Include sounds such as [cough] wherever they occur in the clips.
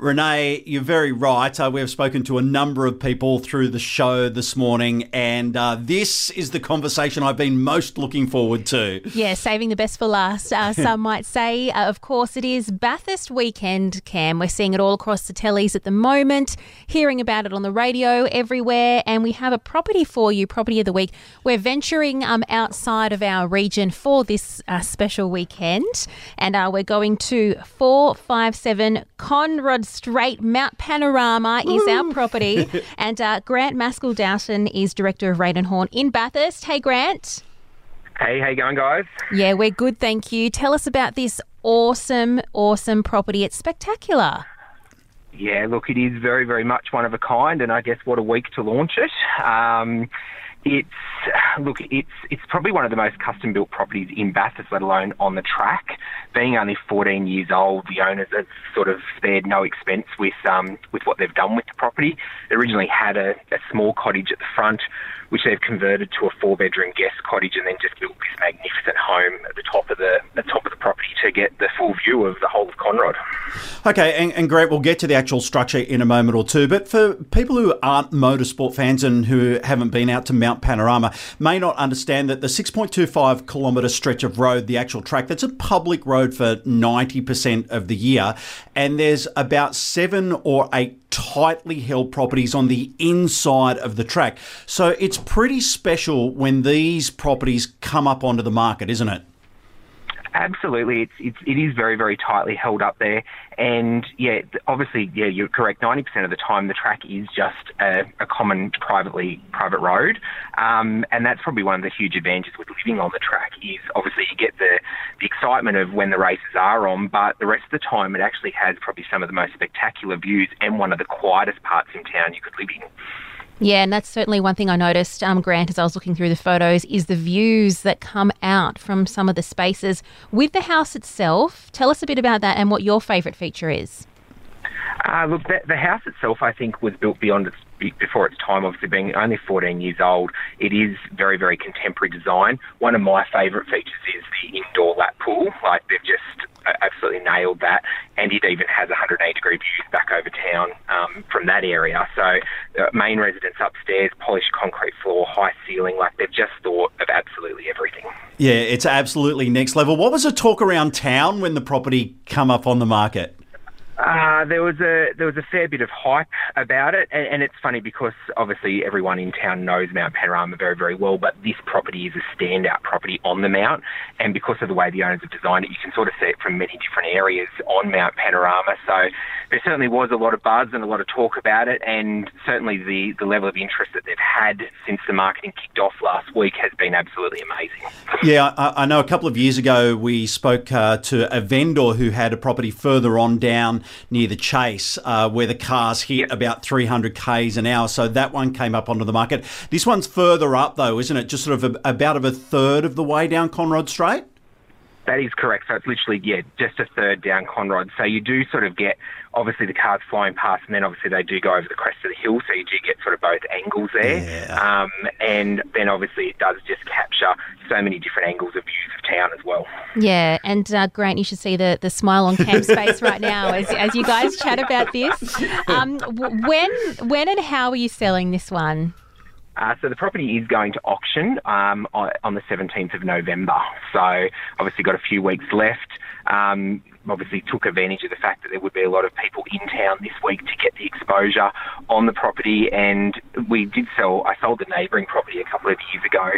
Renee, you're very right. Uh, we have spoken to a number of people through the show this morning, and uh, this is the conversation I've been most looking forward to. Yeah, saving the best for last, uh, [laughs] some might say. Uh, of course, it is Bathurst weekend, Cam. We're seeing it all across the tellies at the moment, hearing about it on the radio everywhere, and we have a property for you, Property of the Week. We're venturing um, outside of our region for this uh, special weekend, and uh, we're going to 457 Conrod Straight, Mount Panorama is our property. [laughs] and uh, Grant Maskill Dowton is Director of Raine and Horne in Bathurst. Hey, Grant. Hey, how you going, guys? Yeah, we're good, thank you. Tell us about this awesome, awesome property. It's spectacular. Yeah, look, it is very, very much one of a kind, and I guess what a week to launch it. Um, it's [sighs] look, it's it's probably one of the most custom built properties in Bathurst, let alone on the track. Being only 14 years old, the owners have sort of spared no expense with um, with what they've done with the property. They originally had a, a small cottage at the front, which they've converted to a four bedroom guest cottage, and then just built this magnificent home at the top of the, the top of the property to get the full view of the whole of Conrod. Okay, and, and great. We'll get to the actual structure in a moment or two. But for people who aren't motorsport fans and who haven't been out to Mount Panorama, may not understand that the 6.25 kilometre stretch of road, the actual track, that's a public road for 90% of the year, and there's about seven or eight tightly held properties on the inside of the track. So it's pretty special when these properties come up onto the market, isn't it? Absolutely, it's, it's it is very very tightly held up there, and yeah, obviously yeah, you're correct. Ninety percent of the time, the track is just a, a common privately private road, um, and that's probably one of the huge advantages with living on the track. Is obviously you get the the excitement of when the races are on, but the rest of the time it actually has probably some of the most spectacular views and one of the quietest parts in town you could live in. Yeah, and that's certainly one thing I noticed, um, Grant, as I was looking through the photos, is the views that come out from some of the spaces. With the house itself, tell us a bit about that and what your favourite feature is. Uh, look, the, the, house itself, I think, was built beyond its before its time. Obviously, being only 14 years old, it is very, very contemporary design. One of my favourite features is the indoor lap pool. Like they've just uh, absolutely nailed that, and it even has 180 degree views back over town um, from that area. So, uh, main residence upstairs, polished concrete floor, high ceiling. Like they've just thought of absolutely everything. Yeah, it's absolutely next level. What was the talk around town when the property come up on the market? Uh, there was a there was a fair bit of hype about it, and, and, it's funny because obviously everyone in town knows Mount Panorama very very well, but this property is a standout property on the Mount, and because of the way the owners have designed it, you can sort of see it from many different areas on Mount Panorama. So there certainly was a lot of buzz and a lot of talk about it, and certainly the the level of interest that they've had since the marketing kicked off last week has been absolutely amazing. Yeah, I, I know. A couple of years ago, we spoke uh, to a vendor who had a property further on down near the Chase, uh, where the cars hit about 300 k's an hour. So that one came up onto the market. This one's further up, though, isn't it? Just sort of a, about of a third of the way down Conrod Straight. That is correct. So it's literally, yeah, just a third down Conrod. So you do sort of get, obviously, the cars flying past, and then obviously they do go over the crest of the hill, so you do get sort of both angles there. Yeah. Um, and then obviously it does just capture so many different angles of views of town as well. Yeah, and uh, Grant, you should see the, the smile on Cam's [laughs] face right now as, as you guys chat about this. [laughs] Um, when, when and how are you selling this one? Uh, so the property is going to auction um, on the 17th of November. So obviously got a few weeks left. Um, obviously took advantage of the fact that there would be a lot of people in town this week to get the exposure on the property. And we did sell, I sold the neighbouring property a couple of years ago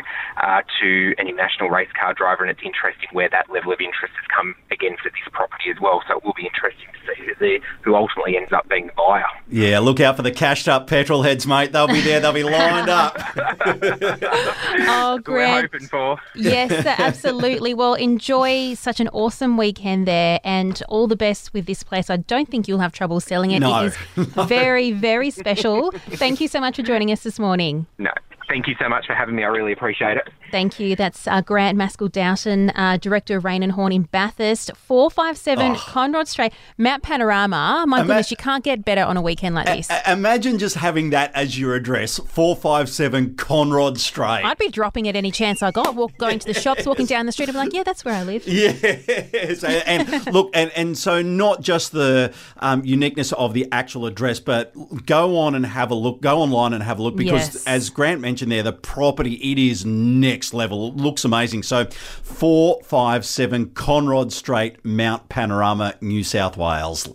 uh, to an international race car driver, and it's interesting where that level of interest has come again for this property as well. So it will be interesting to see who, who ultimately ends up being the buyer. Yeah, look out for the cashed up petrol heads, mate. They'll be there, they'll be lined up. [laughs] oh, great. We're hoping for. Yes, absolutely. Well, enjoy such an awesome weekend there and all the best with this place. I don't think you'll have trouble selling it. No. It is [laughs] very, very special. Thank you so much for joining us this morning. No, Thank you so much for having me. I really appreciate it. Thank you. That's uh, Grant Maskill Dowton, uh, Director of Raine and Horne in Bathurst. 457 Conrod Straight, Mount Panorama. My Ima- goodness, you can't get better on a weekend like this. A- imagine just having that as your address 457 Conrod Straight. I'd be dropping it any chance I got, walk, going to the [laughs] shops, walking down the street. I'm like, yeah, that's where I live. Yes, [laughs] and, and look, and, and so not just the um, uniqueness of the actual address, but go on and have a look. Go online and have a look because, Yes. as Grant mentioned there, the property it is next level. It looks amazing. So, four five seven Conrod Straight, Mount Panorama, New South Wales.